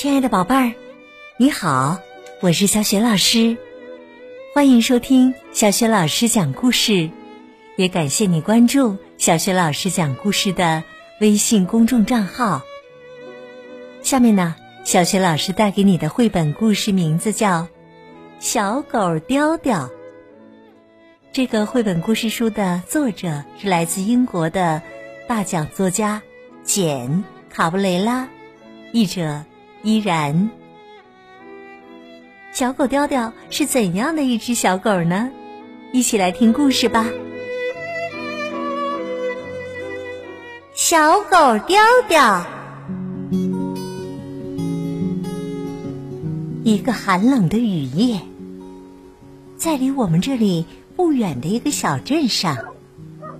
亲爱的宝贝儿，你好，我是小雪老师，欢迎收听小雪老师讲故事，也感谢你关注小雪老师讲故事的微信公众账号。下面呢，小雪老师带给你的绘本故事名字叫《小狗雕雕》。这个绘本故事书的作者是来自英国的大奖作家简·卡布雷拉，译者。依然，小狗雕雕是怎样的一只小狗呢？一起来听故事吧。小狗雕雕，一个寒冷的雨夜，在离我们这里不远的一个小镇上，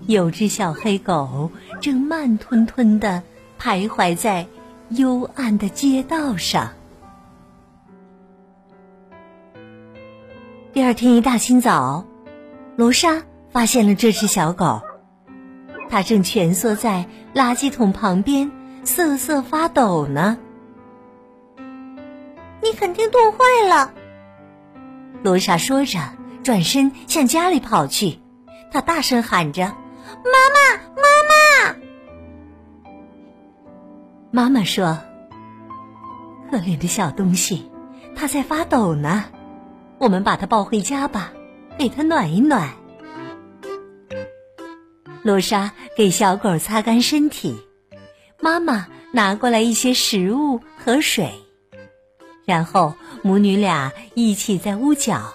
有只小黑狗正慢吞吞的徘徊在。幽暗的街道上。第二天一大清早，罗莎发现了这只小狗，它正蜷缩在垃圾桶旁边瑟瑟发抖呢。你肯定冻坏了，罗莎说着，转身向家里跑去。她大声喊着：“妈妈，妈妈妈说：“可怜的小东西，它在发抖呢。我们把它抱回家吧，给它暖一暖。”罗莎给小狗擦干身体，妈妈拿过来一些食物和水，然后母女俩一起在屋角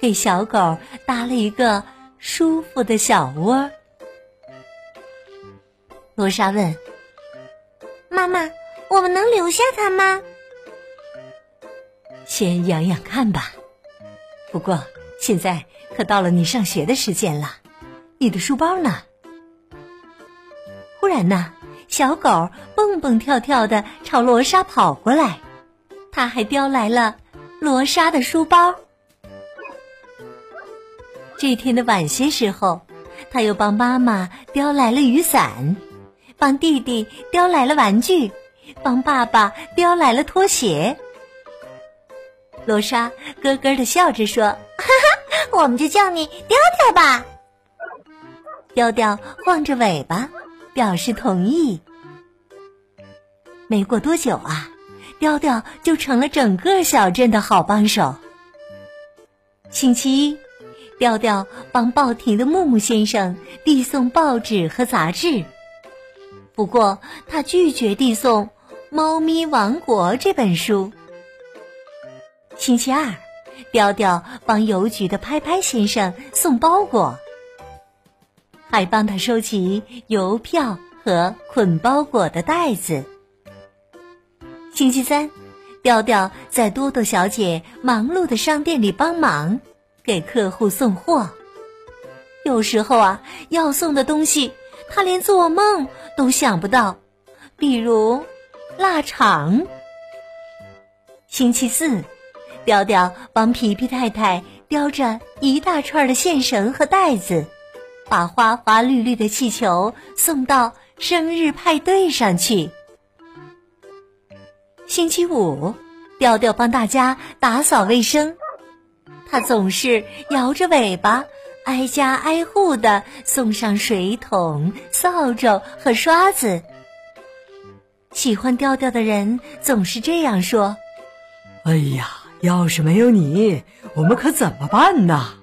给小狗搭了一个舒服的小窝。罗莎问。妈妈，我们能留下它吗？先养养看吧。不过现在可到了你上学的时间了，你的书包呢？忽然呢，小狗蹦蹦跳跳的朝罗莎跑过来，它还叼来了罗莎的书包。这天的晚些时候，它又帮妈妈叼来了雨伞。帮弟弟叼来了玩具，帮爸爸叼来了拖鞋。罗莎咯咯的笑着说：“哈哈，我们就叫你雕雕吧。”雕雕晃着尾巴表示同意。没过多久啊，雕雕就成了整个小镇的好帮手。星期一，雕雕帮报亭的木木先生递送报纸和杂志。不过，他拒绝递送《猫咪王国》这本书。星期二，雕雕帮邮局的拍拍先生送包裹，还帮他收集邮票和捆包裹的袋子。星期三，雕雕在多多小姐忙碌的商店里帮忙，给客户送货。有时候啊，要送的东西。他连做梦都想不到，比如腊肠。星期四，雕雕帮皮皮太太叼着一大串的线绳和带子，把花花绿绿的气球送到生日派对上去。星期五，雕雕帮大家打扫卫生，他总是摇着尾巴。挨家挨户的送上水桶、扫帚和刷子。喜欢调调的人总是这样说：“哎呀，要是没有你，我们可怎么办呢？”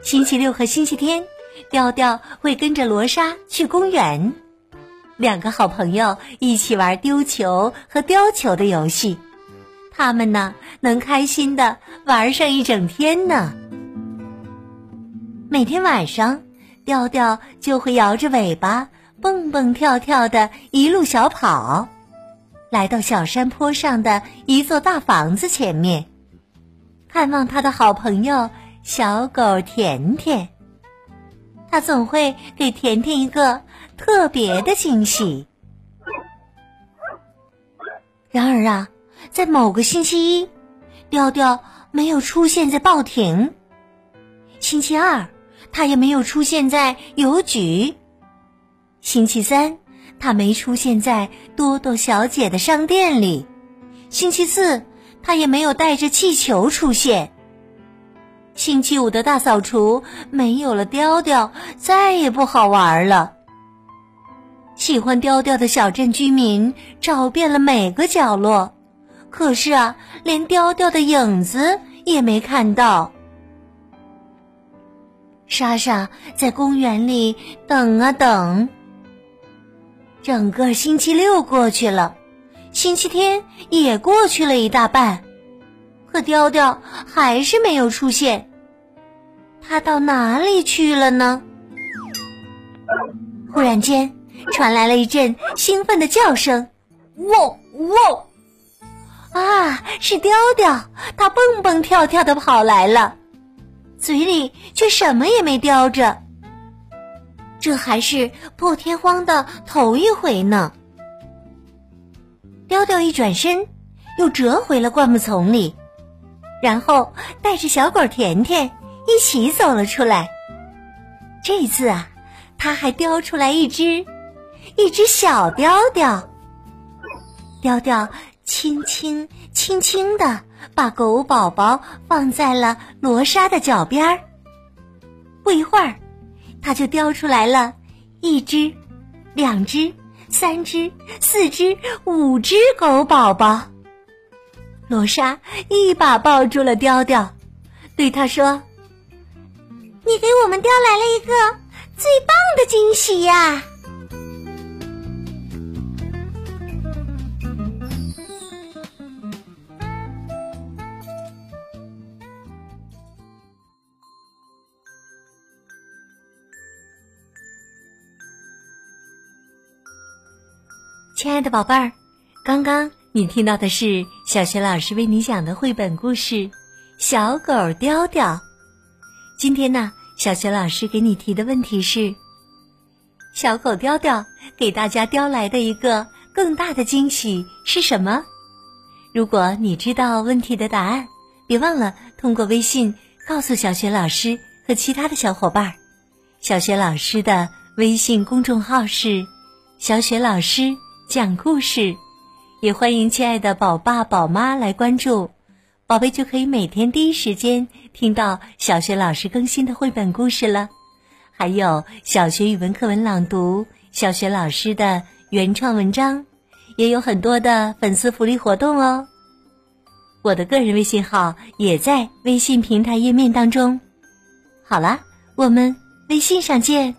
星期六和星期天，调调会跟着罗莎去公园，两个好朋友一起玩丢球和叼球的游戏，他们呢能开心的玩上一整天呢。每天晚上，调调就会摇着尾巴，蹦蹦跳跳的一路小跑，来到小山坡上的一座大房子前面，看望他的好朋友小狗甜甜。他总会给甜甜一个特别的惊喜。然而啊，在某个星期一，调调没有出现在报亭。星期二。他也没有出现在邮局。星期三，他没出现在多多小姐的商店里；星期四，他也没有带着气球出现。星期五的大扫除没有了雕雕，再也不好玩了。喜欢雕雕的小镇居民找遍了每个角落，可是啊，连雕雕的影子也没看到。莎莎在公园里等啊等，整个星期六过去了，星期天也过去了一大半，可雕雕还是没有出现。他到哪里去了呢？忽然间，传来了一阵兴奋的叫声：“喔喔！”啊，是雕雕，它蹦蹦跳跳的跑来了。嘴里却什么也没叼着，这还是破天荒的头一回呢。雕雕一转身，又折回了灌木丛里，然后带着小狗甜甜一起走了出来。这次啊，他还叼出来一只，一只小雕雕。雕雕轻轻轻轻的。把狗宝宝放在了罗莎的脚边儿。不一会儿，它就叼出来了一只、两只、三只、四只、五只狗宝宝。罗莎一把抱住了雕雕，对他说：“你给我们叼来了一个最棒的惊喜呀！”亲爱的宝贝儿，刚刚你听到的是小学老师为你讲的绘本故事《小狗雕雕》。今天呢，小学老师给你提的问题是：小狗雕雕给大家叼来的一个更大的惊喜是什么？如果你知道问题的答案，别忘了通过微信告诉小学老师和其他的小伙伴。小学老师的微信公众号是“小雪老师”。讲故事，也欢迎亲爱的宝爸宝妈来关注，宝贝就可以每天第一时间听到小学老师更新的绘本故事了。还有小学语文课文朗读，小学老师的原创文章，也有很多的粉丝福利活动哦。我的个人微信号也在微信平台页面当中。好了，我们微信上见。